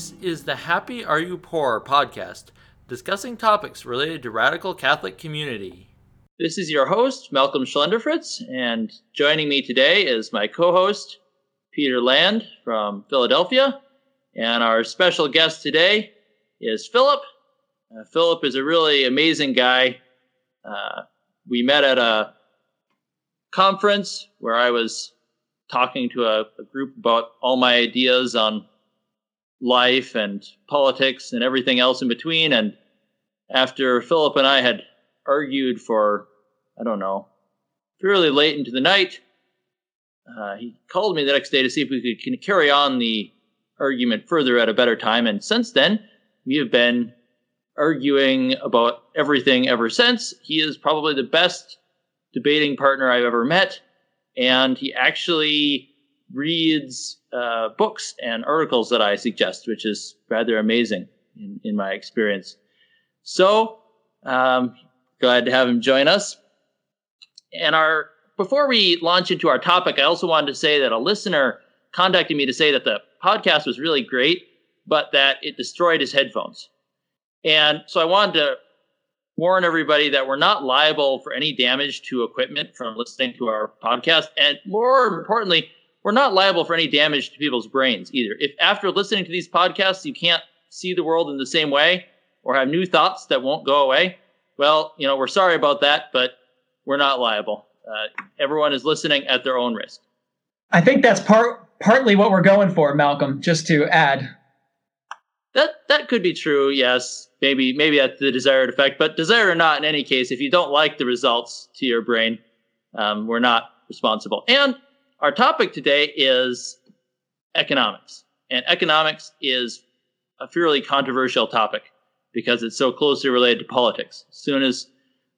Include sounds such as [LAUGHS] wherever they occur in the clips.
This is the Happy Are You Poor podcast, discussing topics related to radical Catholic community. This is your host, Malcolm Schlenderfritz, and joining me today is my co host, Peter Land from Philadelphia. And our special guest today is Philip. Uh, Philip is a really amazing guy. Uh, we met at a conference where I was talking to a, a group about all my ideas on life and politics and everything else in between. And after Philip and I had argued for, I don't know, fairly late into the night, uh, he called me the next day to see if we could carry on the argument further at a better time. And since then, we have been arguing about everything ever since. He is probably the best debating partner I've ever met. And he actually reads uh, books and articles that I suggest, which is rather amazing in, in my experience. So, um, glad to have him join us. And our before we launch into our topic, I also wanted to say that a listener contacted me to say that the podcast was really great, but that it destroyed his headphones. And so I wanted to warn everybody that we're not liable for any damage to equipment from listening to our podcast. And more importantly, we're not liable for any damage to people's brains either. If after listening to these podcasts you can't see the world in the same way or have new thoughts that won't go away, well, you know, we're sorry about that, but we're not liable. Uh, everyone is listening at their own risk. I think that's part partly what we're going for, Malcolm. Just to add, that that could be true. Yes, maybe maybe at the desired effect, but desired or not, in any case, if you don't like the results to your brain, um, we're not responsible. And our topic today is economics. And economics is a fairly controversial topic because it's so closely related to politics. As soon as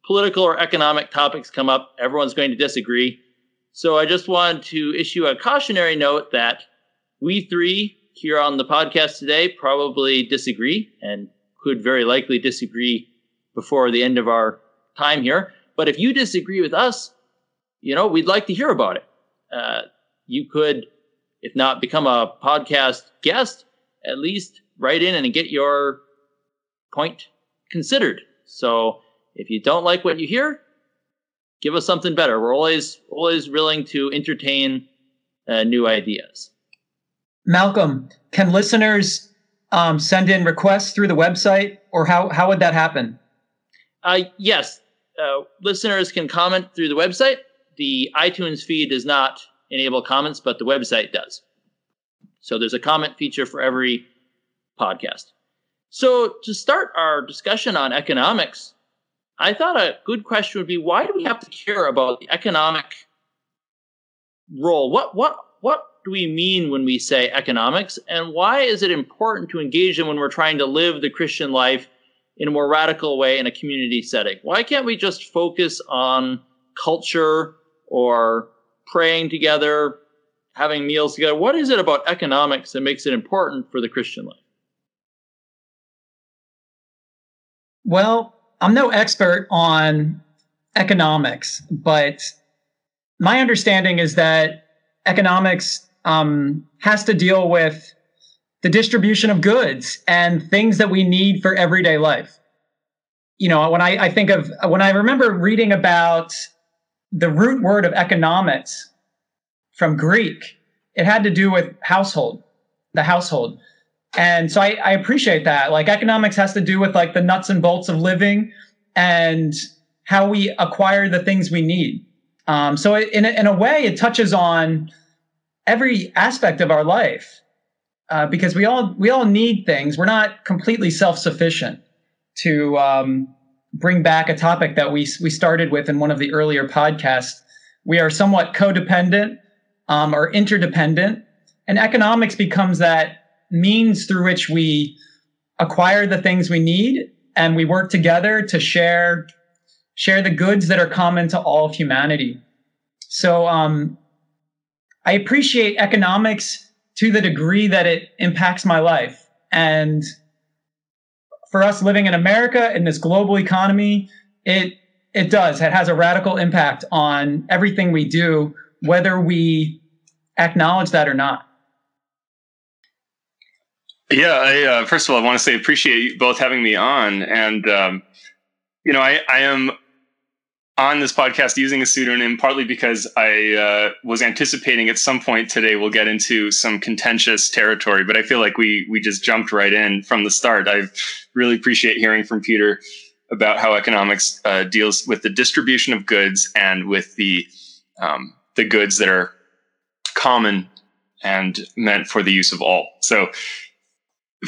political or economic topics come up, everyone's going to disagree. So I just wanted to issue a cautionary note that we three here on the podcast today probably disagree and could very likely disagree before the end of our time here. But if you disagree with us, you know, we'd like to hear about it uh, you could, if not become a podcast guest, at least write in and get your point considered. So if you don't like what you hear, give us something better. We're always always willing to entertain uh, new ideas. Malcolm, can listeners um, send in requests through the website, or how how would that happen? Uh, yes, uh, listeners can comment through the website the iTunes feed does not enable comments, but the website does. So there's a comment feature for every podcast. So to start our discussion on economics, I thought a good question would be why do we have to care about the economic role? What what what do we mean when we say economics and why is it important to engage in when we're trying to live the Christian life in a more radical way in a community setting? Why can't we just focus on culture or praying together, having meals together? What is it about economics that makes it important for the Christian life? Well, I'm no expert on economics, but my understanding is that economics um, has to deal with the distribution of goods and things that we need for everyday life. You know, when I, I think of when I remember reading about the root word of economics from Greek, it had to do with household, the household. And so I, I appreciate that. Like economics has to do with like the nuts and bolts of living and how we acquire the things we need. Um, so it, in, a, in a way, it touches on every aspect of our life uh, because we all we all need things. We're not completely self sufficient to um, bring back a topic that we we started with in one of the earlier podcasts. We are somewhat codependent um, or interdependent, and economics becomes that means through which we acquire the things we need and we work together to share share the goods that are common to all of humanity. So um, I appreciate economics to the degree that it impacts my life and for us living in America in this global economy, it it does. It has a radical impact on everything we do, whether we acknowledge that or not. Yeah, I, uh, first of all, I want to say appreciate you both having me on, and um, you know, I, I am on this podcast using a pseudonym partly because I uh, was anticipating at some point today we'll get into some contentious territory, but I feel like we we just jumped right in from the start. I really appreciate hearing from Peter about how economics uh, deals with the distribution of goods and with the um, the goods that are common and meant for the use of all. So,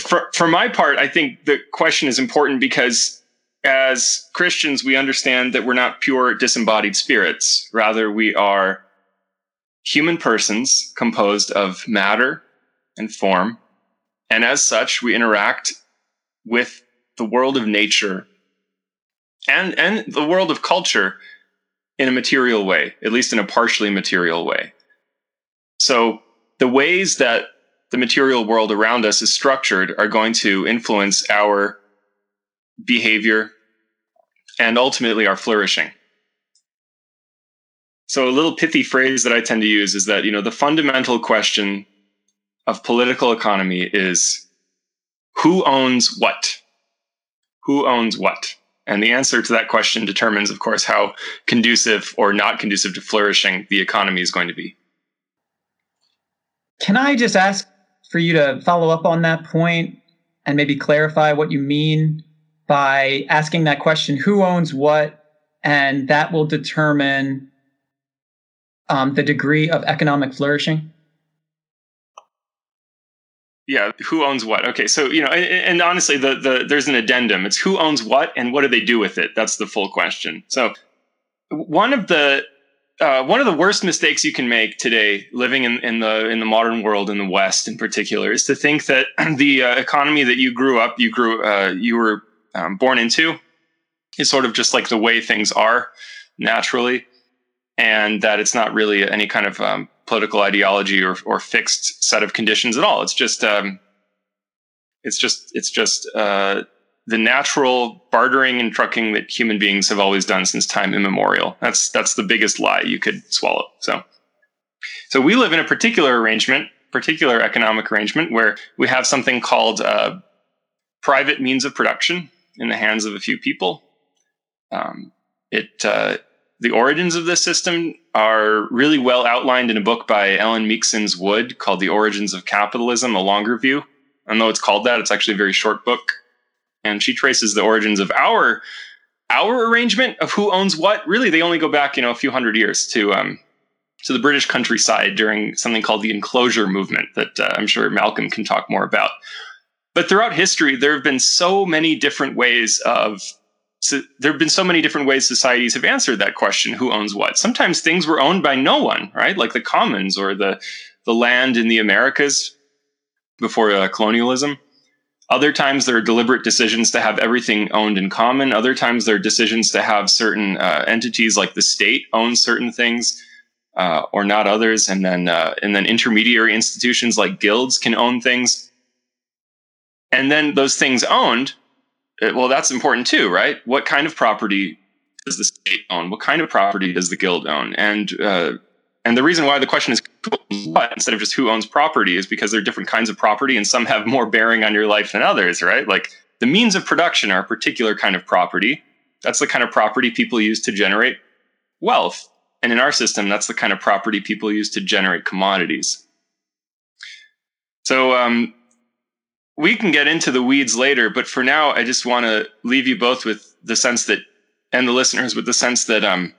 for for my part, I think the question is important because as Christians, we understand that we're not pure disembodied spirits. Rather, we are human persons composed of matter and form. And as such, we interact with the world of nature and, and the world of culture in a material way, at least in a partially material way. So the ways that the material world around us is structured are going to influence our behavior, and ultimately are flourishing. So, a little pithy phrase that I tend to use is that, you know, the fundamental question of political economy is who owns what? Who owns what? And the answer to that question determines, of course, how conducive or not conducive to flourishing the economy is going to be. Can I just ask for you to follow up on that point and maybe clarify what you mean by asking that question who owns what? And that will determine um, the degree of economic flourishing. Yeah, who owns what? Okay, so you know, and, and, honestly, the the there's an addendum. It's who owns what and what do they do with it. That's the full question. So, one of the uh, one of the worst mistakes you can make today, living in, in the in the modern world in the West, in particular, is to think that [CLEARS THROAT] the uh, economy that you grew up, you grew, uh, you were um, born into is sort of just like the way things are naturally, and that it's not really any kind of um, political ideology or, or fixed set of conditions at all. It's just um, it's just it's just uh, the natural bartering and trucking that human beings have always done since time immemorial. That's that's the biggest lie you could swallow. So so we live in a particular arrangement, particular economic arrangement where we have something called uh, private means of production in the hands of a few people. Um, it uh, the origins of this system are really well outlined in a book by Ellen Meiksins Wood called "The Origins of Capitalism: A Longer View." I know it's called that. It's actually a very short book, and she traces the origins of our our arrangement of who owns what. Really, they only go back you know a few hundred years to um, to the British countryside during something called the Enclosure Movement that uh, I'm sure Malcolm can talk more about. But throughout history, there have been so many different ways of so there have been so many different ways societies have answered that question who owns what? Sometimes things were owned by no one right? Like the commons or the the land in the americas before uh, colonialism. Other times there are deliberate decisions to have everything owned in common. Other times there are decisions to have certain uh, entities like the state own certain things uh, or not others. And then uh, and then intermediary institutions like guilds can own things and then those things owned uh, well that's important too right? What kind of property does the state own? What kind of property does the guild own? And uh, and the reason why the question is what instead of just who owns property is because there are different kinds of property and some have more bearing on your life than others right? Like the means of production are a particular kind of property. That's the kind of property people use to generate wealth. And in our system that's the kind of property people use to generate commodities. So um, we can get into the weeds later, but for now, I just want to leave you both with the sense that, and the listeners with the sense that um,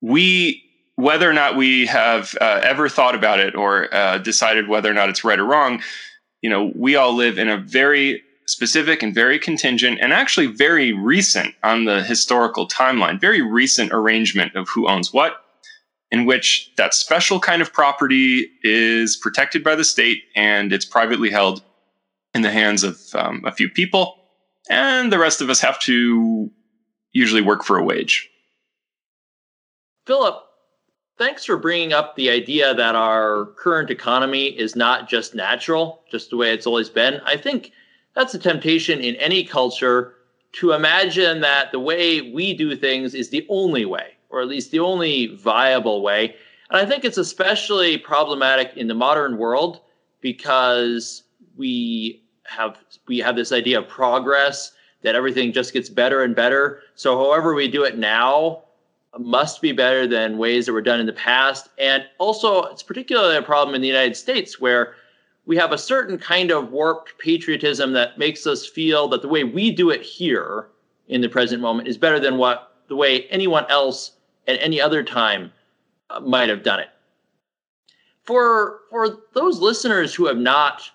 we, whether or not we have uh, ever thought about it or uh, decided whether or not it's right or wrong, you know, we all live in a very specific and very contingent and actually very recent on the historical timeline, very recent arrangement of who owns what, in which that special kind of property is protected by the state and it's privately held in the hands of um, a few people, and the rest of us have to usually work for a wage. Philip, thanks for bringing up the idea that our current economy is not just natural, just the way it's always been. I think that's a temptation in any culture to imagine that the way we do things is the only way, or at least the only viable way. And I think it's especially problematic in the modern world because we have we have this idea of progress that everything just gets better and better. So however we do it now must be better than ways that were done in the past. And also it's particularly a problem in the United States where we have a certain kind of warped patriotism that makes us feel that the way we do it here in the present moment is better than what the way anyone else at any other time uh, might have done it. For for those listeners who have not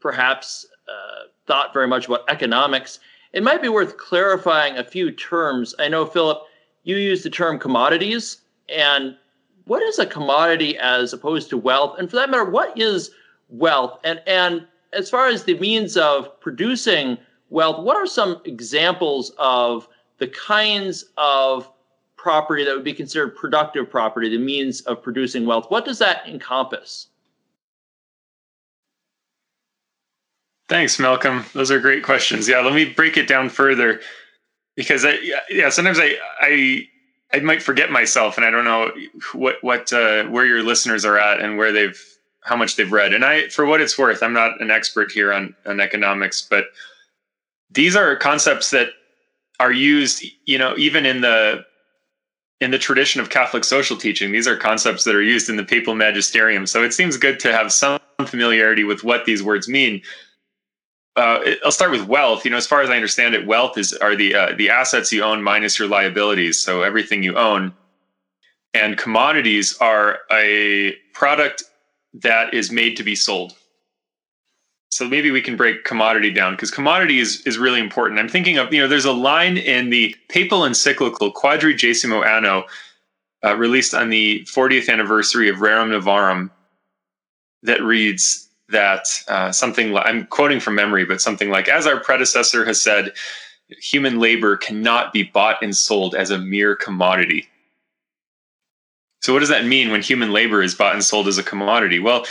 perhaps uh, thought very much about economics, it might be worth clarifying a few terms. I know Philip, you use the term commodities, and what is a commodity as opposed to wealth? And for that matter, what is wealth? And and as far as the means of producing wealth, what are some examples of the kinds of property that would be considered productive property, the means of producing wealth? What does that encompass? Thanks, Malcolm. Those are great questions. Yeah, let me break it down further because I, yeah, sometimes I, I, I might forget myself and I don't know what, what, uh, where your listeners are at and where they've how much they've read. And I, for what it's worth, I'm not an expert here on, on economics, but these are concepts that are used, you know, even in the in the tradition of Catholic social teaching. These are concepts that are used in the papal magisterium. So it seems good to have some familiarity with what these words mean. Uh, I'll start with wealth. You know, as far as I understand it, wealth is are the uh, the assets you own minus your liabilities. So everything you own, and commodities are a product that is made to be sold. So maybe we can break commodity down because commodity is, is really important. I'm thinking of, you know, there's a line in the papal encyclical Quadragesimo Anno, uh, released on the 40th anniversary of Rerum Novarum, that reads that uh, something like, I'm quoting from memory, but something like, as our predecessor has said, human labor cannot be bought and sold as a mere commodity. So, what does that mean when human labor is bought and sold as a commodity? Well,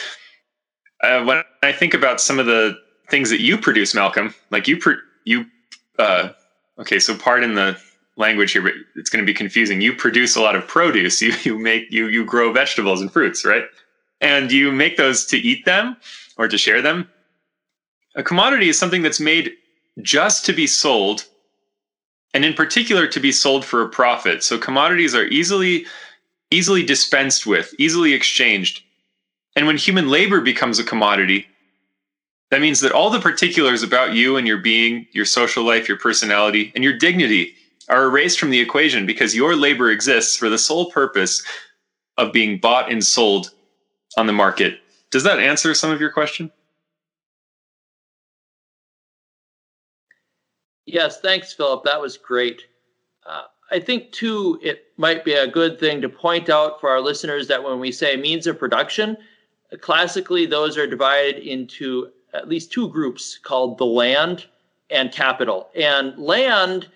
uh, when I think about some of the things that you produce, Malcolm, like you, you, uh, okay, so pardon the language here, but it's going to be confusing. You produce a lot of produce. [LAUGHS] You you make you you grow vegetables and fruits, right? And you make those to eat them or to share them. A commodity is something that's made just to be sold, and in particular to be sold for a profit. So commodities are easily easily dispensed with, easily exchanged. And when human labor becomes a commodity, that means that all the particulars about you and your being, your social life, your personality, and your dignity are erased from the equation because your labor exists for the sole purpose of being bought and sold on the market. Does that answer some of your question? Yes, thanks, Philip. That was great. Uh, I think, too, it might be a good thing to point out for our listeners that when we say means of production, classically those are divided into at least two groups called the land and capital. And land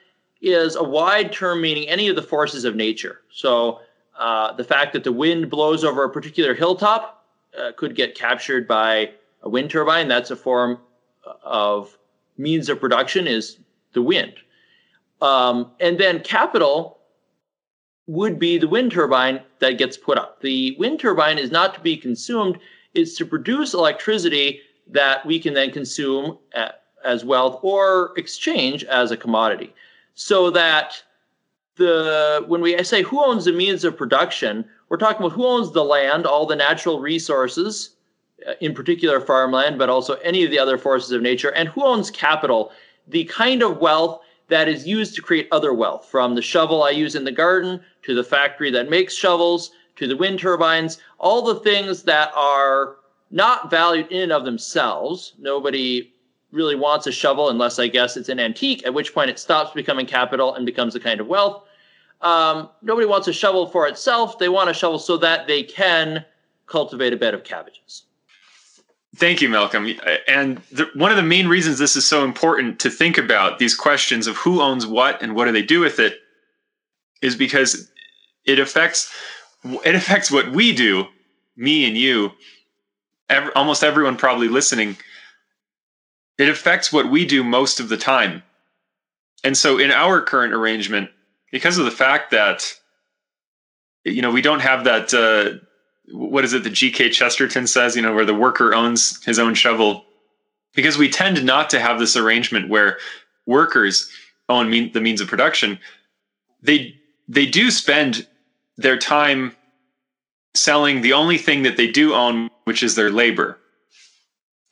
is a wide term meaning any of the forces of nature. So uh, the fact that the wind blows over a particular hilltop uh, could get captured by a wind turbine. That's a form of means of production is the wind. Um, and then capital would be the wind turbine that gets put up. The wind turbine is not to be consumed, it's to produce electricity that we can then consume at, as wealth or exchange as a commodity. So that the when we say who owns the means of production, we're talking about who owns the land, all the natural resources, uh, in particular farmland, but also any of the other forces of nature, and who owns capital, the kind of wealth that is used to create other wealth, from the shovel I use in the garden to the factory that makes shovels to the wind turbines, all the things that are not valued in and of themselves. Nobody really wants a shovel unless I guess it's an antique, at which point it stops becoming capital and becomes a kind of wealth. Um, nobody wants a shovel for itself. They want a shovel so that they can cultivate a bed of cabbages. Thank you, Malcolm. And the, one of the main reasons this is so important to think about these questions of who owns what and what do they do with it is because it affects it affects what we do, me and you, every, almost everyone probably listening. It affects what we do most of the time. And so in our current arrangement, because of the fact that you know we don't have that uh, what is it that G.K. Chesterton says, you know, where the worker owns his own shovel. because we tend not to have this arrangement where workers own mean, the means of production. They they do spend their time selling the only thing that they do own, which is their labor,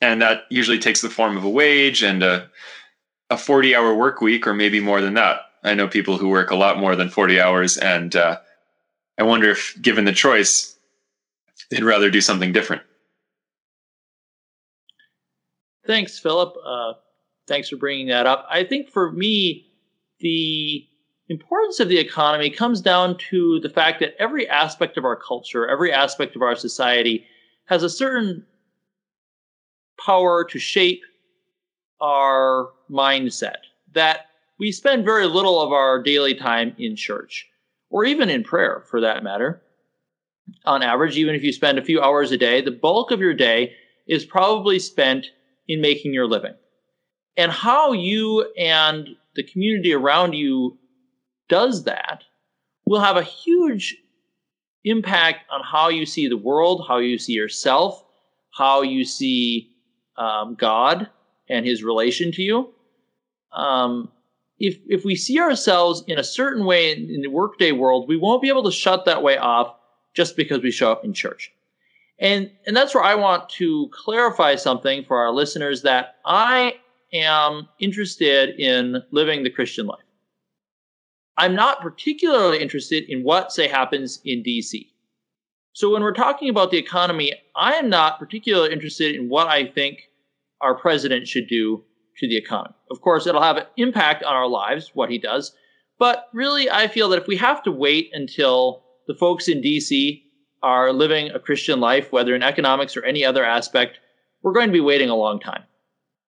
and that usually takes the form of a wage and a a forty hour work week, or maybe more than that. I know people who work a lot more than forty hours, and uh, I wonder if, given the choice, they'd rather do something different. Thanks, Philip. Uh, thanks for bringing that up. I think for me, the importance of the economy comes down to the fact that every aspect of our culture, every aspect of our society has a certain power to shape our mindset that we spend very little of our daily time in church or even in prayer for that matter. On average, even if you spend a few hours a day, the bulk of your day is probably spent in making your living. And how you and the community around you does that will have a huge impact on how you see the world, how you see yourself, how you see um, God and His relation to you. Um, if if we see ourselves in a certain way in, in the workday world, we won't be able to shut that way off just because we show up in church. And, and that's where I want to clarify something for our listeners that I am interested in living the Christian life. I'm not particularly interested in what, say, happens in DC. So when we're talking about the economy, I am not particularly interested in what I think our president should do to the economy. Of course, it'll have an impact on our lives, what he does. But really, I feel that if we have to wait until the folks in DC are living a Christian life, whether in economics or any other aspect, we're going to be waiting a long time.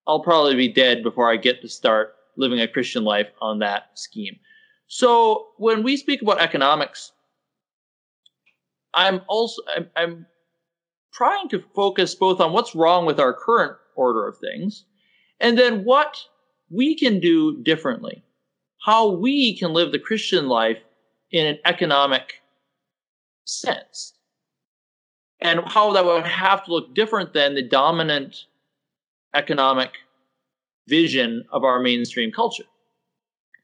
I'll probably be dead before I get to start living a Christian life on that scheme. So when we speak about economics, I'm also I'm, I'm trying to focus both on what's wrong with our current order of things, and then what we can do differently, how we can live the Christian life in an economic sense and how that would have to look different than the dominant economic vision of our mainstream culture.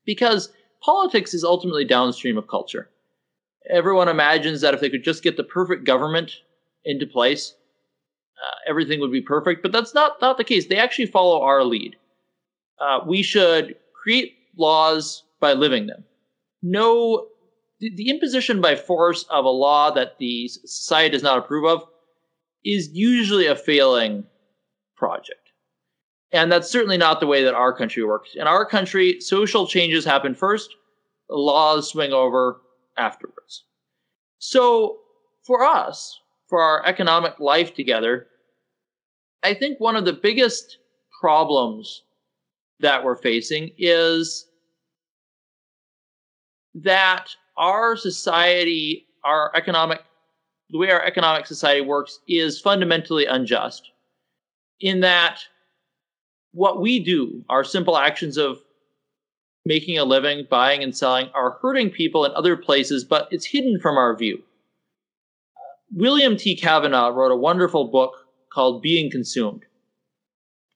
Because politics is ultimately downstream of culture. Everyone imagines that if they could just get the perfect government into place, uh, everything would be perfect, but that's not, not the case. They actually follow our lead. Uh, we should create laws by living them. No the, the imposition by force of a law that the society does not approve of is usually a failing project. And that's certainly not the way that our country works. In our country, social changes happen first, laws swing over afterwards. So for us, for our economic life together, I think one of the biggest problems that we're facing is that our society, our economic, the way our economic society works is fundamentally unjust in that what we do, our simple actions of making a living, buying and selling, are hurting people in other places, but it's hidden from our view. William T. Cavanaugh wrote a wonderful book called Being Consumed.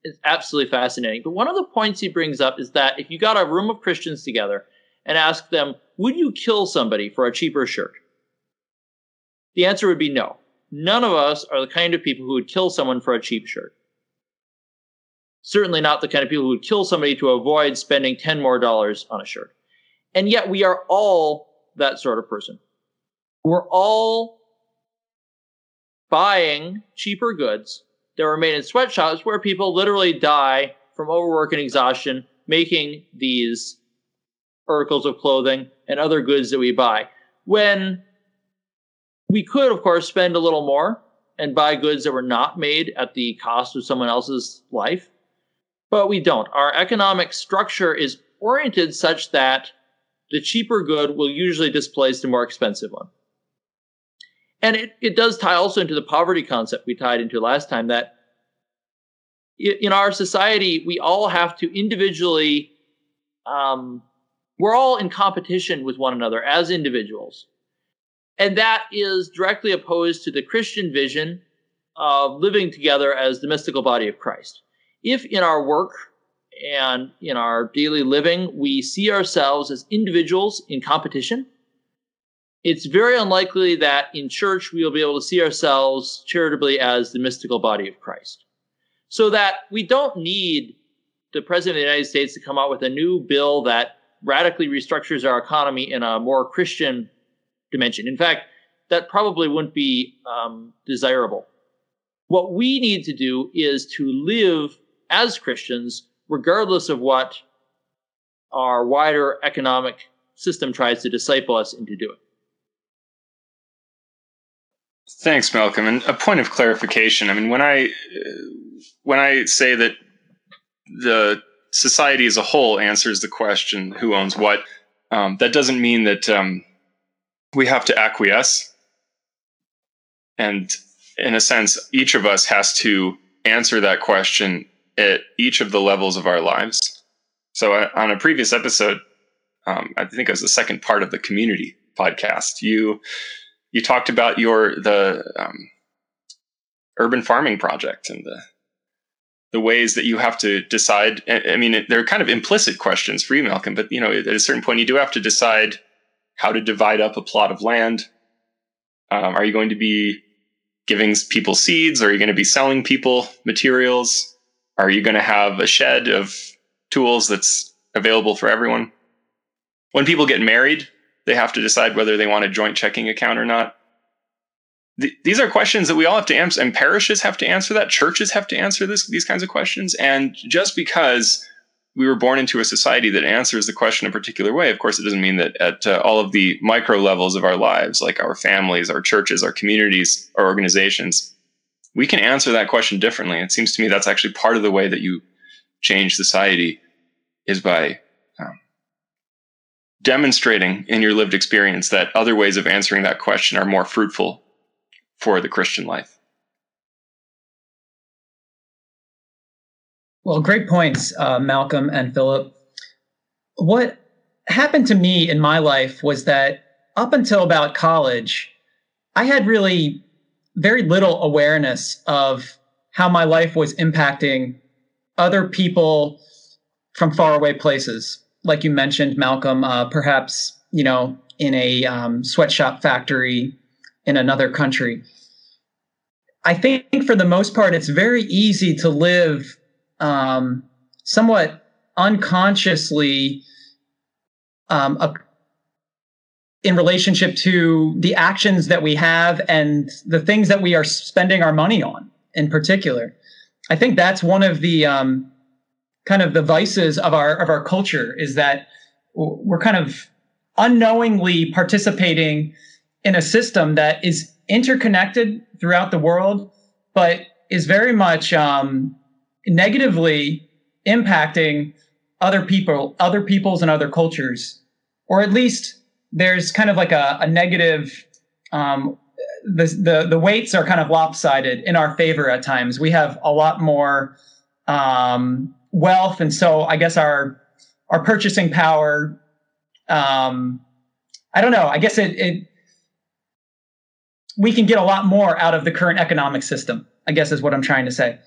It's absolutely fascinating. But one of the points he brings up is that if you got a room of Christians together and asked them, would you kill somebody for a cheaper shirt? The answer would be no. None of us are the kind of people who would kill someone for a cheap shirt. Certainly not the kind of people who would kill somebody to avoid spending 10 more dollars on a shirt. And yet we are all that sort of person. We're all buying cheaper goods that were made in sweatshops where people literally die from overwork and exhaustion making these articles of clothing and other goods that we buy. When we could, of course, spend a little more and buy goods that were not made at the cost of someone else's life, but we don't. Our economic structure is oriented such that the cheaper good will usually displace the more expensive one. And it, it does tie also into the poverty concept we tied into last time that in our society, we all have to individually um, we're all in competition with one another as individuals. And that is directly opposed to the Christian vision of living together as the mystical body of Christ. if in our work and in our daily living we see ourselves as individuals in competition, it's very unlikely that in church we will be able to see ourselves charitably as the mystical body of Christ. So that we don't need the President of the United States to come out with a new bill that radically restructures our economy in a more Christian dimension. In fact, that probably wouldn't be um, desirable. What we need to do is to live as Christians, regardless of what our wider economic system tries to disciple us into doing. Thanks, Malcolm. And a point of clarification. I mean, when I when I say that the society as a whole answers the question who owns what, um, that doesn't mean that um, we have to acquiesce. And in a sense, each of us has to answer that question at each of the levels of our lives. So, uh, on a previous episode, um, I think it was the second part of the community podcast. You you talked about your the um, urban farming project and the the ways that you have to decide. I mean, they're kind of implicit questions for you, Malcolm, but you know, at a certain point, you do have to decide how to divide up a plot of land. Um, are you going to be giving people seeds? Are you going to be selling people materials? Are you going to have a shed of tools that's available for everyone? When people get married, they have to decide whether they want a joint checking account or not these are questions that we all have to answer, and parishes have to answer that. Churches have to answer this, these kinds of questions. And just because we were born into a society that answers the question a particular way, of course, it doesn't mean that at uh, all of the micro levels of our lives, like our families, our churches, our communities, our organizations, we can answer that question differently. It seems to me that's actually part of the way that you change society is by demonstrating in your lived experience that other ways of answering that question are more fruitful for the Christian life. Well, great points, uh, Malcolm and Philip. What happened to me in my life was that up until about college, I had really very little awareness of how my life was impacting other people from faraway places. Like you mentioned, Malcolm, uh, perhaps, you know, in a um, sweatshop factory in another country. I think for the most part, it's very easy to live um, somewhat unconsciously um, a, in relationship to the actions that we have and the things that we are spending our money on in particular. I think that's one of the um, kind of the vices of our of our culture is that we're kind of unknowingly participating in a system that is interconnected throughout the world, but is very much um, negatively impacting other people, other peoples, and other cultures, or at least there's kind of like a, a negative. Um, the, the the weights are kind of lopsided in our favor at times. We have a lot more um, wealth, and so I guess our our purchasing power. Um, I don't know. I guess it, it we can get a lot more out of the current economic system, I guess is what I'm trying to say.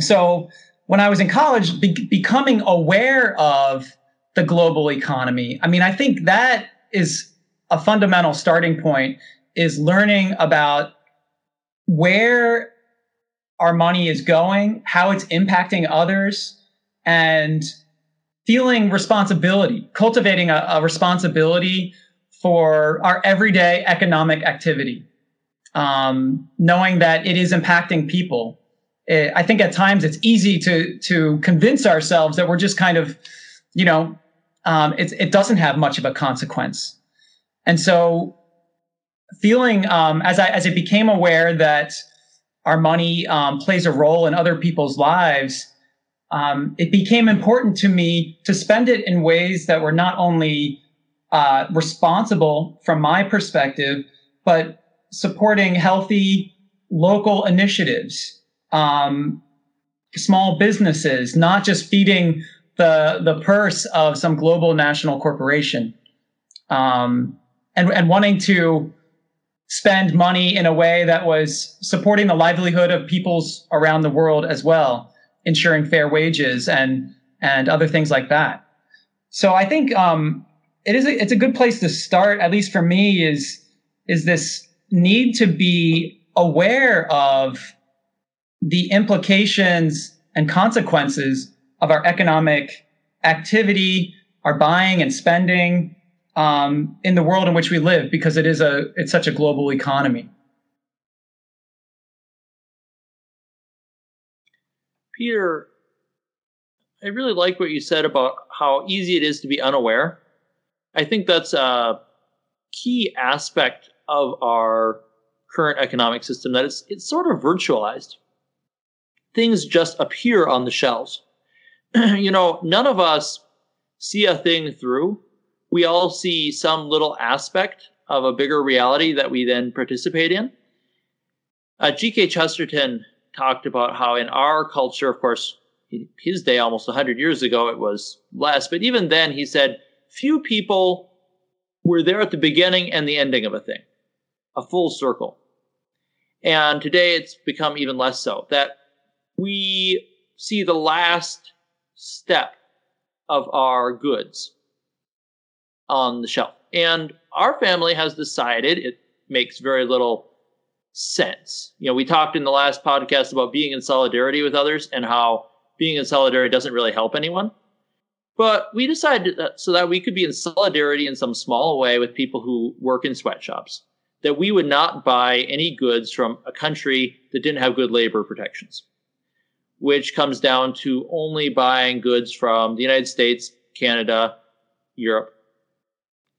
So when I was in college, be- becoming aware of the global economy, I mean, I think that is a fundamental starting point is learning about where our money is going, how it's impacting others, and feeling responsibility, cultivating a, a responsibility for our everyday economic activity um, knowing that it is impacting people. It, I think at times it's easy to to convince ourselves that we're just kind of, you know, um, it, it doesn't have much of a consequence. And so, feeling um, as I as I became aware that our money um, plays a role in other people's lives, um, it became important to me to spend it in ways that were not only uh, responsible from my perspective, but supporting healthy local initiatives, um, small businesses, not just feeding the the purse of some global national corporation, um, and and wanting to spend money in a way that was supporting the livelihood of peoples around the world as well ensuring fair wages and and other things like that. So I think um, it is a, it's a good place to start. At least for me, is is this need to be aware of the implications and consequences of our economic activity, our buying and spending um, in the world in which we live, because it is a it's such a global economy. Peter, I really like what you said about how easy it is to be unaware. I think that's a key aspect of our current economic system that it's it's sort of virtualized. Things just appear on the shelves. [CLEARS THROAT] you know, none of us see a thing through. We all see some little aspect of a bigger reality that we then participate in. Uh, G.K. Chesterton talked about how in our culture, of course, his day almost 100 years ago, it was less. But even then, he said, few people were there at the beginning and the ending of a thing, a full circle. And today it's become even less so that we see the last step of our goods on the shelf. And our family has decided it makes very little sense. You know, we talked in the last podcast about being in solidarity with others and how being in solidarity doesn't really help anyone. But we decided that so that we could be in solidarity in some small way with people who work in sweatshops, that we would not buy any goods from a country that didn't have good labor protections, which comes down to only buying goods from the United States, Canada, Europe,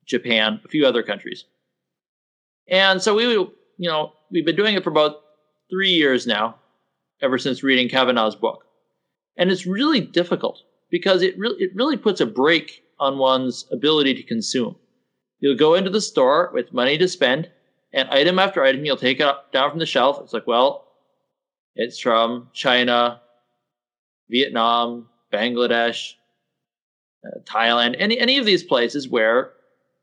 Japan, a few other countries. And so we, you know, we've been doing it for about three years now, ever since reading Cavanaugh's book. And it's really difficult because it really it really puts a brake on one's ability to consume. You'll go into the store with money to spend, and item after item you'll take it down from the shelf. It's like, well, it's from China, Vietnam, Bangladesh, uh, Thailand, any any of these places where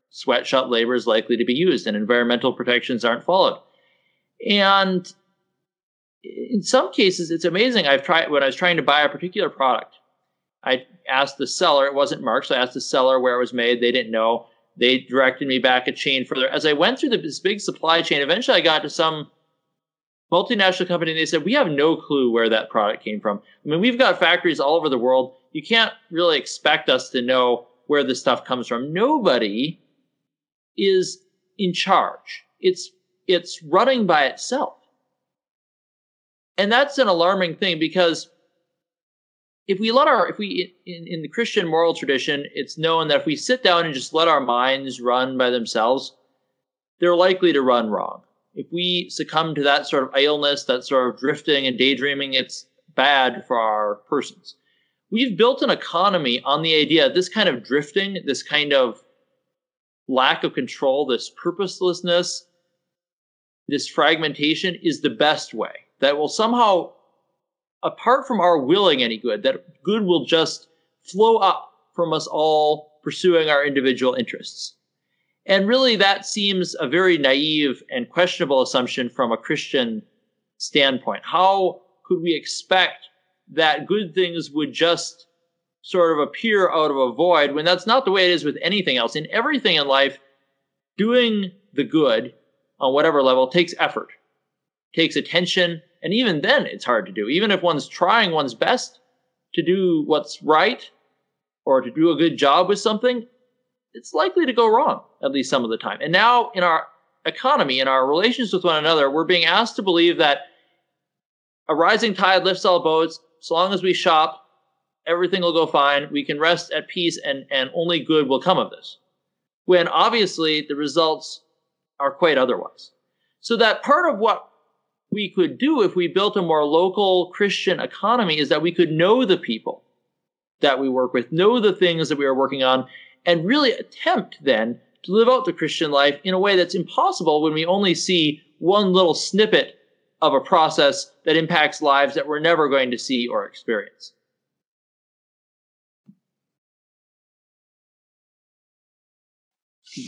sweatshop labor is likely to be used and environmental protections aren't followed. And in some cases, it's amazing. I've tried when I was trying to buy a particular product. I asked the seller; it wasn't marked, so I asked the seller where it was made. They didn't know. They directed me back a chain further. As I went through this big supply chain, eventually I got to some multinational company, and they said we have no clue where that product came from. I mean, we've got factories all over the world. You can't really expect us to know where this stuff comes from. Nobody is in charge. It's it's running by itself. And that's an alarming thing because if we let our if we in, in the Christian moral tradition, it's known that if we sit down and just let our minds run by themselves, they're likely to run wrong. If we succumb to that sort of illness, that sort of drifting and daydreaming, it's bad for our persons. We've built an economy on the idea this kind of drifting, this kind of lack of control, this purposelessness, this fragmentation is the best way that will somehow, apart from our willing any good, that good will just flow up from us all pursuing our individual interests. And really, that seems a very naive and questionable assumption from a Christian standpoint. How could we expect that good things would just sort of appear out of a void when that's not the way it is with anything else? In everything in life, doing the good on whatever level takes effort, takes attention, and even then, it's hard to do. Even if one's trying one's best to do what's right or to do a good job with something, it's likely to go wrong, at least some of the time. And now, in our economy, in our relations with one another, we're being asked to believe that a rising tide lifts all boats. So long as we shop, everything will go fine. We can rest at peace, and, and only good will come of this. When obviously the results are quite otherwise. So that part of what we could do if we built a more local Christian economy is that we could know the people that we work with, know the things that we are working on, and really attempt then to live out the Christian life in a way that's impossible when we only see one little snippet of a process that impacts lives that we're never going to see or experience.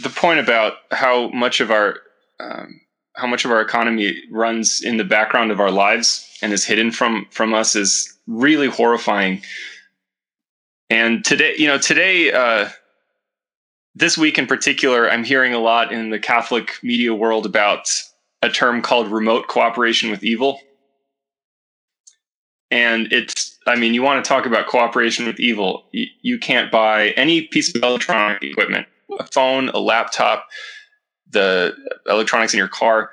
The point about how much of our um, how much of our economy runs in the background of our lives and is hidden from from us is really horrifying. And today, you know, today, uh, this week in particular, I'm hearing a lot in the Catholic media world about a term called remote cooperation with evil. And it's, I mean, you want to talk about cooperation with evil. You, you can't buy any piece of electronic equipment, a phone, a laptop, the electronics in your car.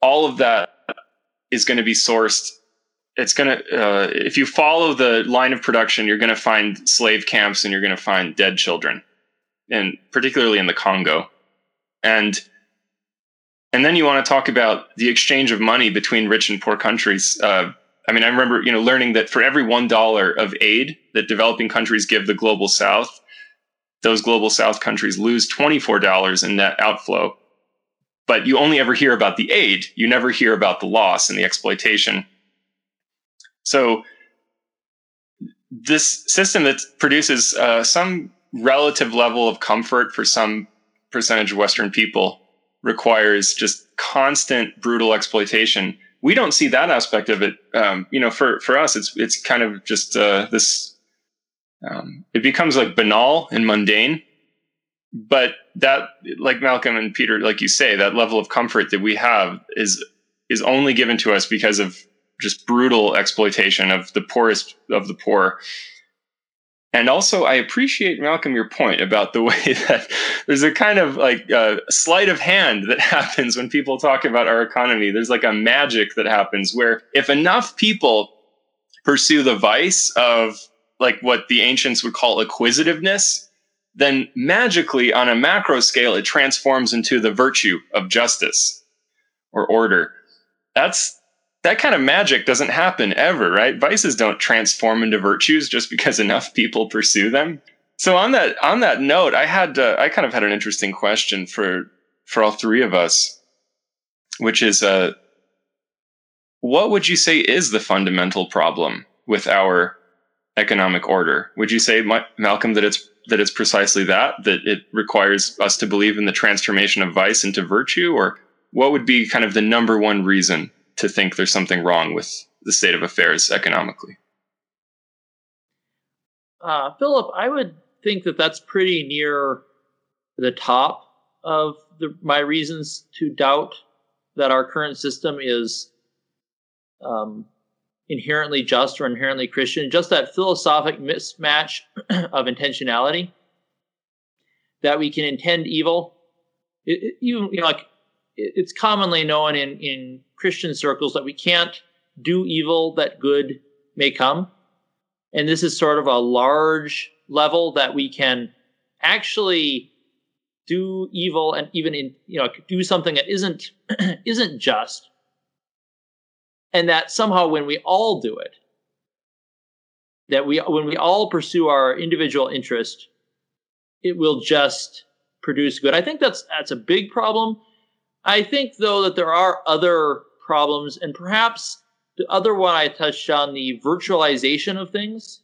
All of that is going to be sourced. It's going to, uh, if you follow the line of production, you're going to find slave camps and you're going to find dead children, and particularly in the Congo. And and then you want to talk about the exchange of money between rich and poor countries. Uh, I mean, I remember you know learning that for every one dollar of aid that developing countries give the global South, those global South countries lose twenty four dollars in net outflow. But you only ever hear about the aid; you never hear about the loss and the exploitation. So this system that produces uh, some relative level of comfort for some percentage of Western people requires just constant brutal exploitation. We don't see that aspect of it. Um, you know, for for us, it's it's kind of just uh, this. Um, it becomes like banal and mundane, but that, like Malcolm and Peter, like you say, that level of comfort that we have is is only given to us because of just brutal exploitation of the poorest of the poor. And also, I appreciate Malcolm your point about the [LAUGHS] way that there's a kind of like a sleight of hand that [LAUGHS] happens when people talk about our economy. There's like a magic that happens where if enough people pursue the vice of like what the ancients would call acquisitiveness, then magically on a macro scale, it transforms into the virtue of justice or order. That's that kind of magic doesn't happen ever, right? Vices don't transform into virtues just because [LAUGHS] enough people pursue them. So on that on that note, I had uh, I kind of had an interesting question for for all three of us, which is uh, what would you say is the fundamental problem with our economic order? Would you say, Malcolm, that it's that it's precisely that that it requires us to believe in the transformation of vice into virtue, or what would be kind of the number one reason to think there's something wrong with the state of affairs economically. Uh, Philip, I would think that that's pretty near the top of the, my reasons to doubt that our current system is um, inherently just or inherently Christian. Just that philosophic mismatch [CLEARS THROAT] of intentionality that we can intend evil. It, it, you, you know, like it, it's commonly known in in Christian circles that we can't do evil that good may come. And this is sort of a large level that we can actually do evil and even in you know do something that isn't [CLEARS THROAT] isn't just and that somehow when we all do it that we when we all pursue our individual interest it will just produce good i think that's that's a big problem I think, though, that there are other problems, and perhaps the other one I touched on, the virtualization of things,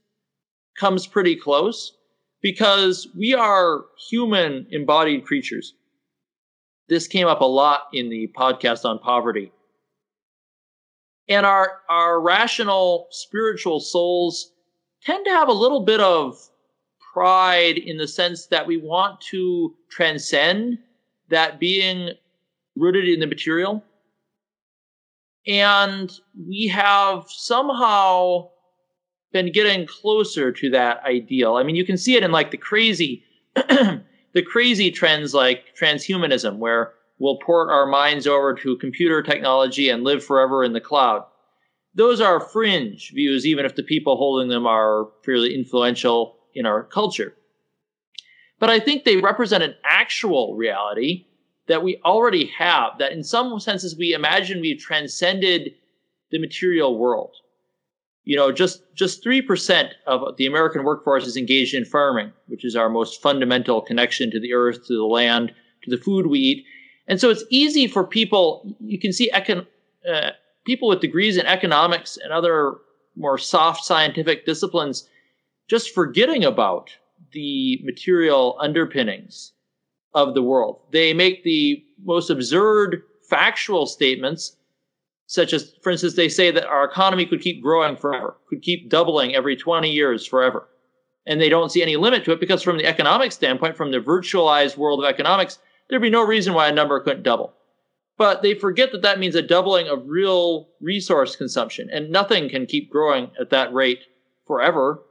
comes pretty close because we are human embodied creatures. This came up a lot in the podcast on poverty. And our, our rational spiritual souls tend to have a little bit of pride in the sense that we want to transcend that being rooted in the material. And we have somehow been getting closer to that ideal. I mean, you can see it in like the crazy, [CLEARS THROAT] the crazy trends like transhumanism, where we'll port our minds over to computer technology and live forever in the cloud. Those are fringe views, even if the people holding them are fairly influential in our culture. But I think they represent an actual reality that we already have, that in some senses we imagine we've transcended the material world. You know, just just three percent of the American workforce is engaged in farming, which is our most fundamental connection to the earth, to the land, to the food we eat. And so it's easy for people. You can see econ, uh, people with degrees in economics and other more soft scientific disciplines just forgetting about the material underpinnings of the world. They make the most absurd factual statements, such as, for instance, they say that our economy could keep growing forever, could keep doubling every 20 years forever. And they don't see any limit to it because, from the economic standpoint, from the virtualized world of economics, there'd be no reason why a number couldn't double. But they forget that that means a doubling of real resource consumption, and nothing can keep growing at that rate forever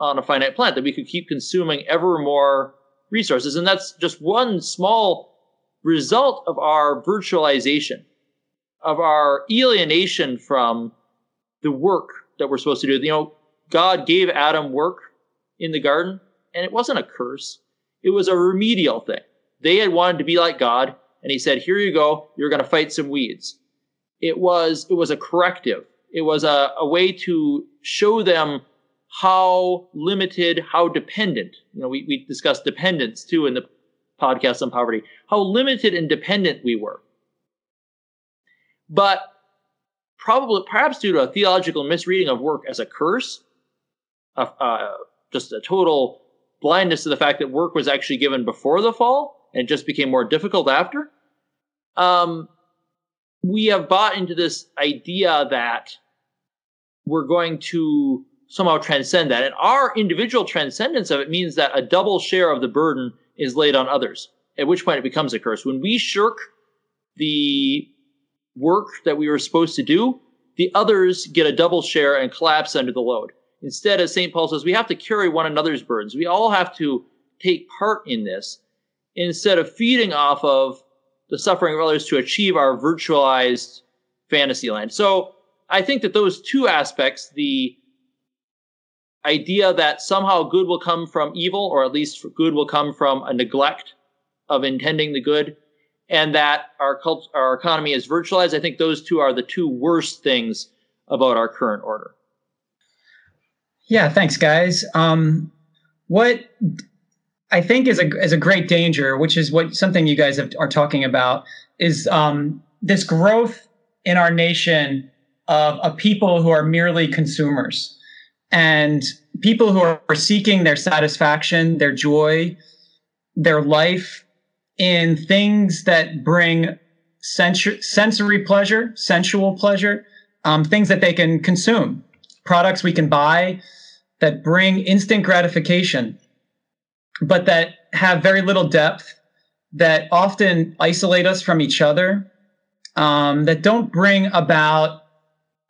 on a finite planet, that we could keep consuming ever more resources. And that's just one small result of our virtualization, of our alienation from the work that we're supposed to do. You know, God gave Adam work in the garden, and it wasn't a curse, it was a remedial thing. They had wanted to be like God, and he said, Here you go, you're going to fight some weeds. It was, it was a corrective. It was a, a way to show them how limited, how dependent. You know, we, we discussed dependence too in the podcast on poverty, how limited and dependent we were. But probably, perhaps due to a theological misreading of work as a curse, uh, uh, just a total blindness to the fact that work was actually given before the fall and just became more difficult after. Um, we have bought into this idea that we're going to somehow transcend that. And our individual transcendence of it means that a double share of the burden is laid on others, at which point it becomes a curse. When we shirk the work that we were supposed to do, the others get a double share and collapse under the load. Instead, as St. Paul says, we have to carry one another's burdens. We all have to take part in this instead of feeding off of the suffering of others to achieve our virtualized fantasy land. So I think that those two aspects, the idea that somehow good will come from evil, or at least good will come from a neglect of intending the good, and that our cult, our economy is virtualized. I think those two are the two worst things about our current order. Yeah, thanks, guys. Um, what I think is a is a great danger, which is what something you guys have, are talking about, is um, this growth in our nation of, of people who are merely consumers and people who are seeking their satisfaction, their joy, their life in things that bring sensu- sensory pleasure, sensual pleasure, um, things that they can consume, products we can buy that bring instant gratification, but that have very little depth, that often isolate us from each other, um, that don't bring about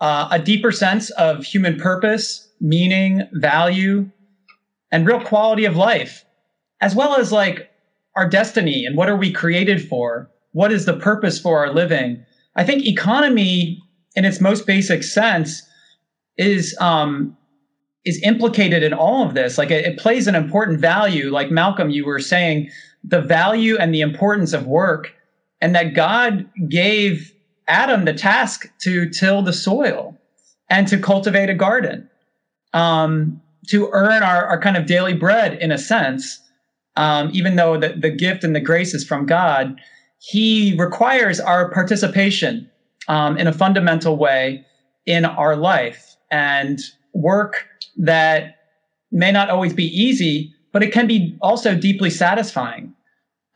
uh, a deeper sense of human purpose meaning, value, and real quality of life, as well as like our destiny and what are we created for? What is the purpose for our living? I think economy, in its most basic sense, is um, is implicated in all of this. Like it, it plays an important value. Like Malcolm, you were saying, the value and the importance of work, and that God gave Adam the task to till the soil and to cultivate a garden um, to earn our, our kind of daily bread in a sense, um, even though the, the gift and the grace is from God, he requires our participation um, in a fundamental way in our life and work that may not always be easy, but it can be also deeply satisfying.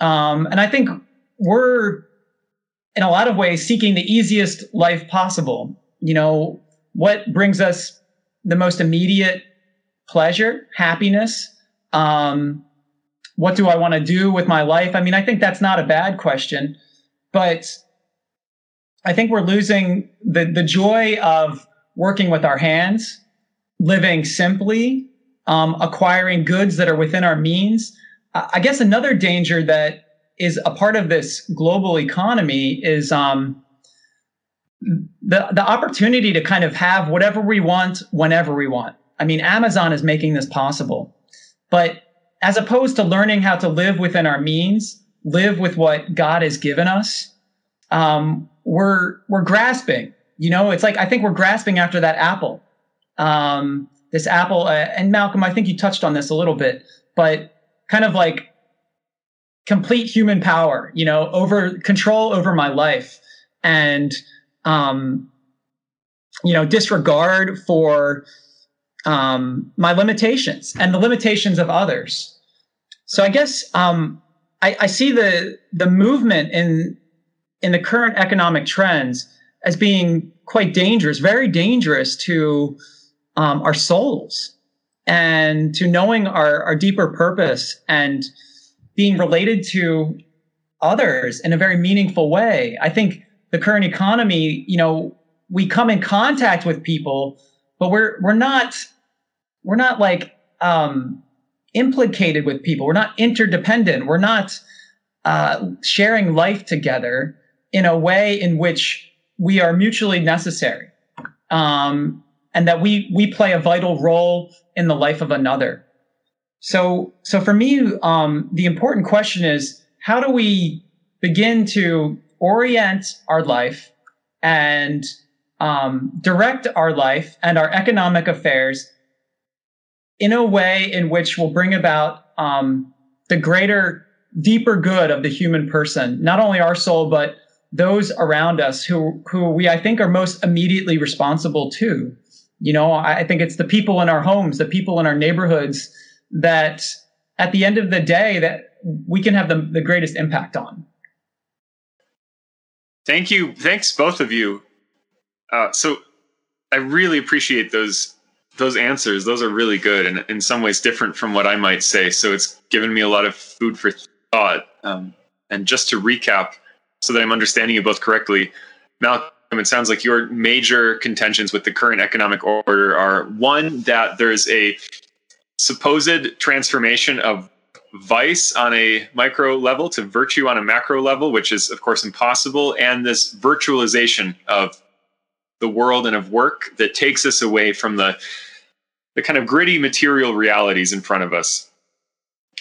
Um, and I think we're in a lot of ways seeking the easiest life possible. You know, what brings us the most immediate pleasure, happiness. Um, what do I want to do with my life? I mean, I think that's not a bad question, but I think we're losing the, the joy of working with our hands, living simply, um, acquiring goods that are within our means. I guess another danger that is a part of this global economy is um, the the opportunity to kind of have whatever we want whenever we want. I mean, Amazon is making this possible. But as opposed to learning how to live within our means, live with what God has given us, um, we're we're grasping. You know, it's like I think we're grasping after that apple. Um, this apple, uh, and Malcolm, I think you touched on this a little bit, but kind of like complete human power. You know, over control over my life and um, you know, disregard for um, my limitations and the limitations of others. So I guess um, I, I see the the movement in in the current economic trends as being quite dangerous, very dangerous to um, our souls and to knowing our, our deeper purpose and being related to others in a very meaningful way. I think the current economy, you know, we come in contact with people, but we're we're not we're not like um, implicated with people. We're not interdependent. We're not uh, sharing life together in a way in which we are mutually necessary, um, and that we we play a vital role in the life of another. So, so for me, um, the important question is how do we begin to orient our life and um, direct our life and our economic affairs in a way in which will bring about um, the greater, deeper good of the human person, not only our soul, but those around us who, who we, I think, are most immediately responsible to. You know, I think it's the people in our homes, the people in our neighborhoods that at the end of the day that we can have the, the greatest impact on. Thank you. Thanks both of you. Uh, so I really appreciate those those answers. Those are really good and in some ways different from what I might say. So it's given me a lot of food for thought. Um, and just to recap, so that I'm understanding you both correctly, Malcolm, Um, it sounds like your major contentions with the current economic order are one that there's a supposed transformation of vice on a micro level to virtue on a macro level, which is, of course, impossible, and this virtualization of the world and of work that takes us away from the the kind of gritty material realities in front of us.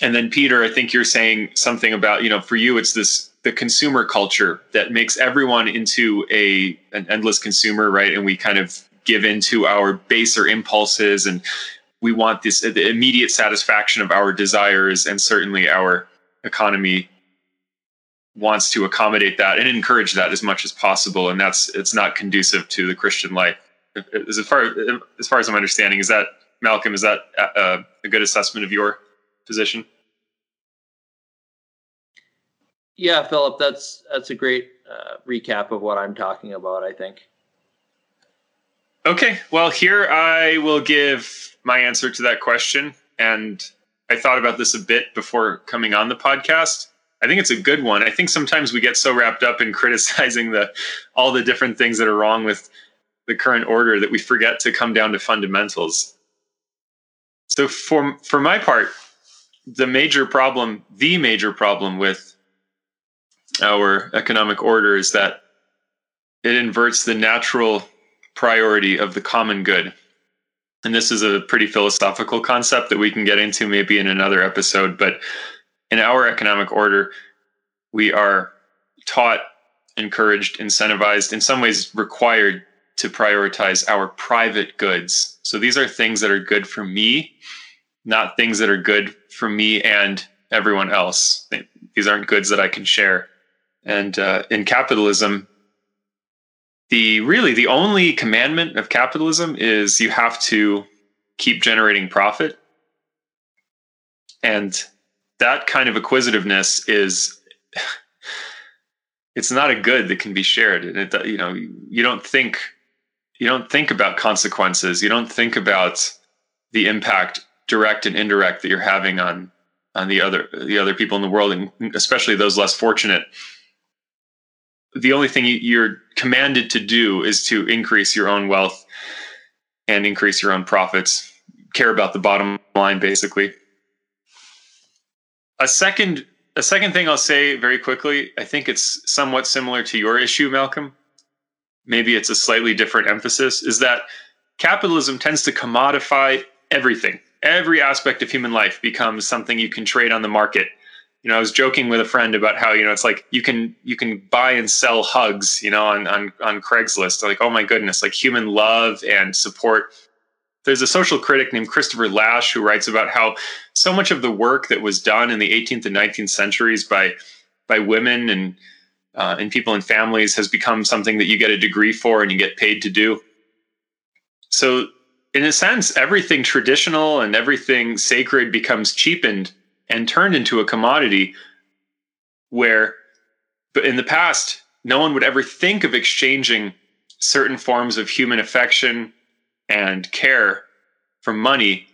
And then Peter, I think you're saying something about, you know, for you it's this the consumer culture that makes everyone into a an endless consumer, right? And we kind of give into our baser impulses and we want this the immediate satisfaction of our desires and certainly our economy wants to accommodate that and encourage that as much as possible. And that's it's not conducive to the christian life. As far as far as i'm understanding is that malcolm is that a, a good assessment of your position yeah philip that's that's a great uh, recap of what i'm talking about i think okay well here i will give my answer to that question. And I thought about this a bit before coming on the podcast. I think it's a good one. I think sometimes we get so wrapped up in [LAUGHS] criticizing the all the different things that are wrong with the current order that we forget to come down to fundamentals. So for for my part, the major problem, the major problem with our economic order is that it inverts the natural priority of the common good. And this is a pretty philosophical concept that we can get into maybe in another episode but in our economic order we are taught encouraged incentivized in some ways required to prioritize our private goods. So these are things that are good for me not things that are good for me and everyone else. These aren't goods that i can share and uh, in capitalism the really the only commandment of capitalism is you have to keep generating profit. And that kind of acquisitiveness is [SIGHS] it's not a good that can be shared. And it you know you don't think you don't think about consequences. You don't think about the impact direct and indirect that you're having on on the other the other people in the world and especially those less fortunate the only thing you're commanded to do is to increase your own wealth and increase your own profits care about the bottom line basically. A second a second thing i'll say very quickly i think it's somewhat similar to your issue malcolm. Maybe it's a slightly different emphasis is that capitalism tends to commodify everything. Every aspect of human life becomes something you can trade on the market you know, I was joking with a friend about how you know it's like you can you can buy and sell hugs, you know, on on on Craigslist. Like, oh my goodness, like human love and support. There's a social critic named Christopher Lasch who writes about how so much of the work that was done in the 18th and 19th centuries by by women and uh, and people in families has become something that you get a degree for and you get paid to do. So, in a sense, everything traditional and everything sacred becomes cheapened and turned into a commodity where but in the past no one would ever think of exchanging certain forms of human affection and care for money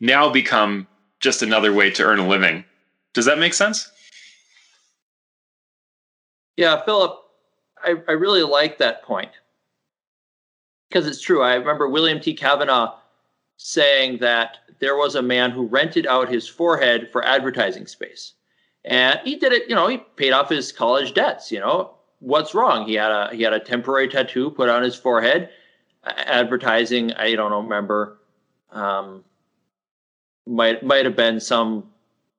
now become just another way to earn a living. Does that make sense? Yeah, Philip, I, I really like that point because it's true. I remember William T. Cavanaugh saying that there was a man who rented out his forehead for advertising space. And he did it, you know, he paid off his college debts, you know. What's wrong? He had a he had a temporary tattoo put on his forehead, advertising, I don't remember um might might have been some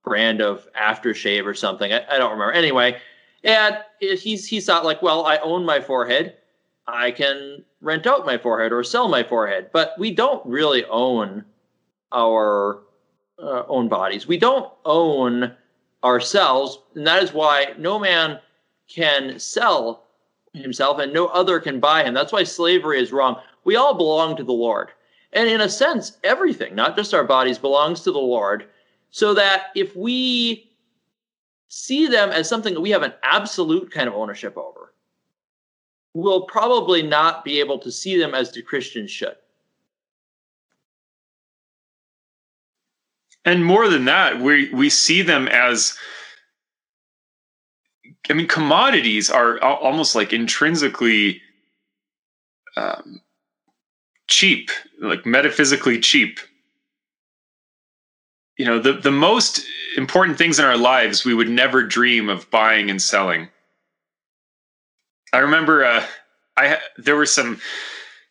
brand of aftershave or something. I, I don't remember. Anyway, and he's he thought like, well, I own my forehead. I can rent out my forehead or sell my forehead. But we don't really own our uh, own bodies. We don't own ourselves, and that is why no man can sell himself and no other can buy him. That's why slavery is wrong. We all belong to the Lord. And in a sense, everything, not just our bodies, belongs to the Lord. So that if we see them as something that we have an absolute kind of ownership over, we'll probably not be able to see them as the Christians should. And more than that, we we see them as I mean, commodities are almost like intrinsically um, cheap, like metaphysically cheap. You know, the, the most important things in our lives we would never dream of buying and selling. I remember uh, I there were some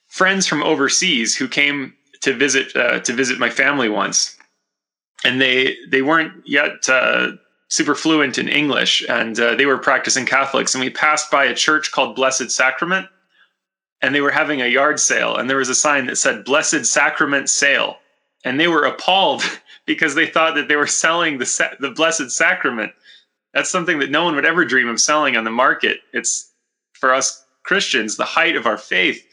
friends from overseas who came to visit uh, to visit my family once, and they they weren't yet uh, super fluent in English, and uh, they were practicing Catholics. And we passed by a church called Blessed Sacrament, and they were having a yard sale, and there was a sign that said "Blessed Sacrament Sale," and they were appalled [LAUGHS] because they thought that they were selling the sa- the Blessed Sacrament. That's something that no one would ever dream of selling on the market. It's for us Christians the height of our faith,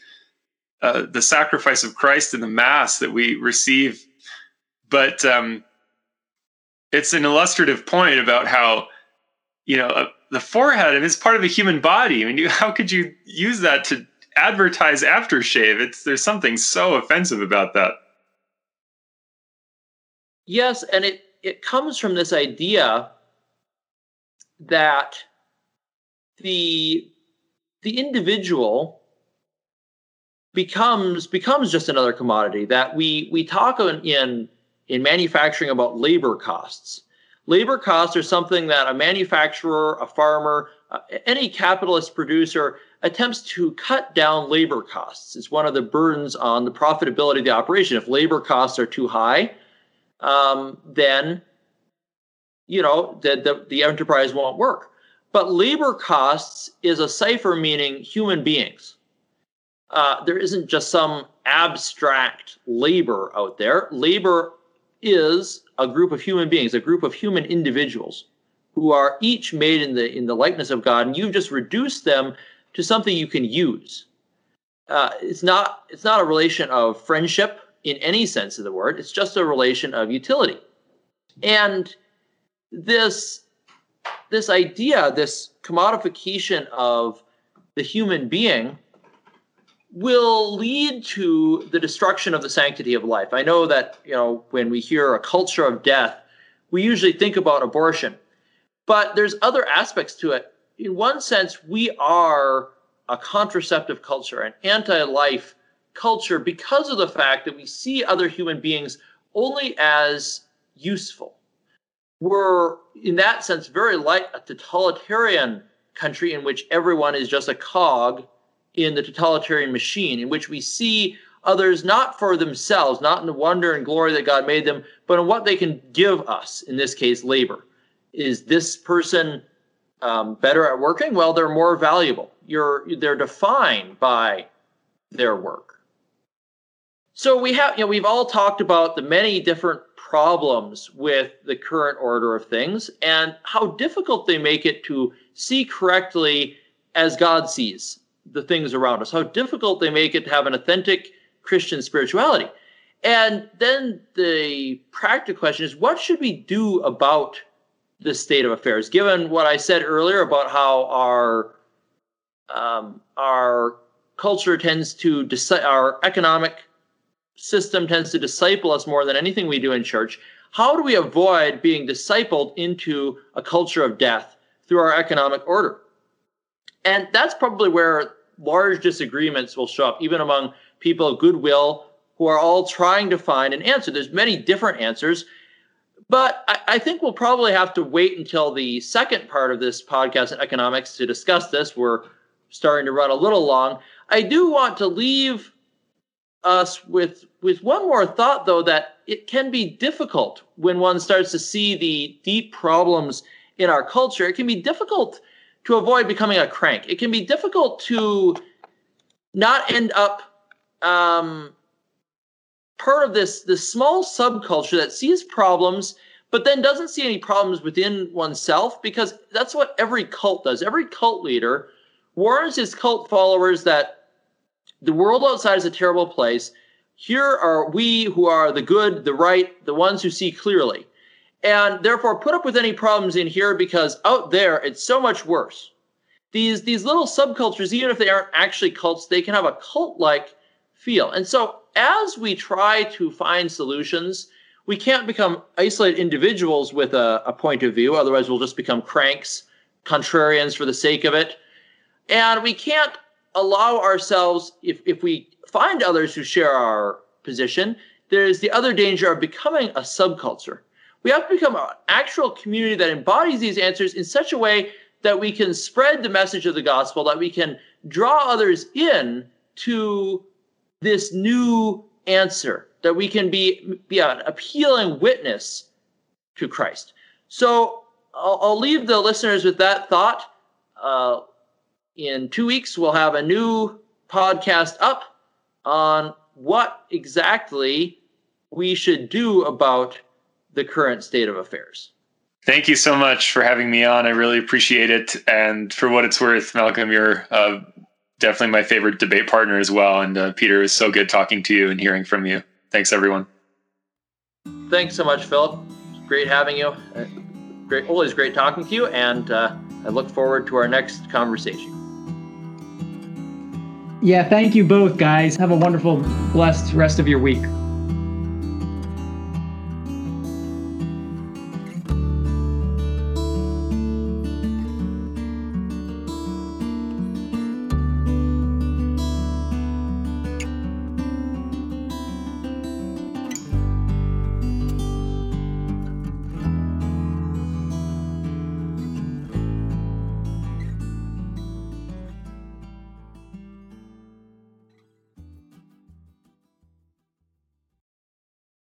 uh, the sacrifice of Christ in the Mass that we receive. But um, it's an illustrative point about how you know uh, the forehead is part of a human body. I mean, you, [LAUGHS] how could you use that to advertise aftershave? It's there's something so offensive about that. Yes, and it it comes from this idea that the the individual becomes becomes just another commodity that we we talk in, in in manufacturing about labor costs. Labor costs are something that a manufacturer, a farmer, uh, any capitalist producer attempts to cut down labor costs. It's one of the burdens on the profitability of the operation. If labor costs are too high, um, then you know the, the, the enterprise won't work. But labor costs is a cipher meaning human beings. Uh, there isn't just some abstract labor out there. Labor is a group of human beings, a group of human individuals who are each made in the in the likeness of God, and you've just reduced them to something you can use. Uh, it's not it's not a relation of friendship in any sense of the word. It's just a relation of utility, and this this idea, this commodification of the human being will lead to the destruction of the sanctity of life. I know that, you know, when we hear a culture of death, we usually think about abortion. But there's other aspects to it. In one sense, we are a contraceptive culture, an anti-life culture because of the fact that we see other human beings only as useful. We're, in that sense, very like a totalitarian country in which everyone is just a cog in the totalitarian machine, in which we see others not for themselves, not in the wonder and glory that God made them, but in what they can give us, in this case, labor. Is this person um, better at working? Well, they're more valuable. You're, they're defined by their work. So we have, you know, we've all talked about the many different problems with the current order of things and how difficult they make it to see correctly as God sees the things around us, how difficult they make it to have an authentic Christian spirituality. And then the practical question is what should we do about this state of affairs, given what I said earlier about how our um, our culture tends to decide our economic system tends to disciple us more than anything we do in church. How do we avoid being discipled into a culture of death through our economic order? And that's probably where large disagreements will show up, even among people of goodwill who are all trying to find an answer. There's many different answers, but I, I, think we'll probably have to wait until the second part of this podcast in economics to discuss this. We're starting to run a little long. I do want to leave us with with one more thought though that it can be difficult when one starts to see the deep problems in our culture. It can be difficult to avoid becoming a crank. It can be difficult to not end up um, part of this this small subculture that sees problems but then doesn't see any problems within oneself because that's what every cult does. Every cult leader warns his cult followers that the world outside is a terrible place. Here are we who are the good, the right, the ones who see clearly. And therefore put up with any problems in here because out there it's so much worse. These these little subcultures, even if they aren't actually cults, they can have a cult-like feel. And so as we try to find solutions, we can't become isolated individuals with a, a point of view. Otherwise, we'll just become cranks, contrarians for the sake of it. And we can't allow ourselves, if, if we find others who share our position, there's the other danger of becoming a subculture. We have to become an actual community that embodies these answers in such a way that we can spread the message of the gospel, that we can draw others in to this new answer, that we can be, be an appealing witness to Christ. So I'll, I'll leave the listeners with that thought. Uh, in two weeks, we'll have a new podcast up on what exactly we should do about the current state of affairs. Thank you so much for having me on. I really appreciate it. And for what it's worth, Malcolm, you're uh, definitely my favorite debate partner as well. And uh, Peter, it was so good talking to you and hearing from you. Thanks, everyone. Thanks so much, Philip. Great having you. Uh, great, always great talking to you. And uh, I look forward to our next conversation. Yeah, thank you both, guys. Have a wonderful, blessed rest of your week.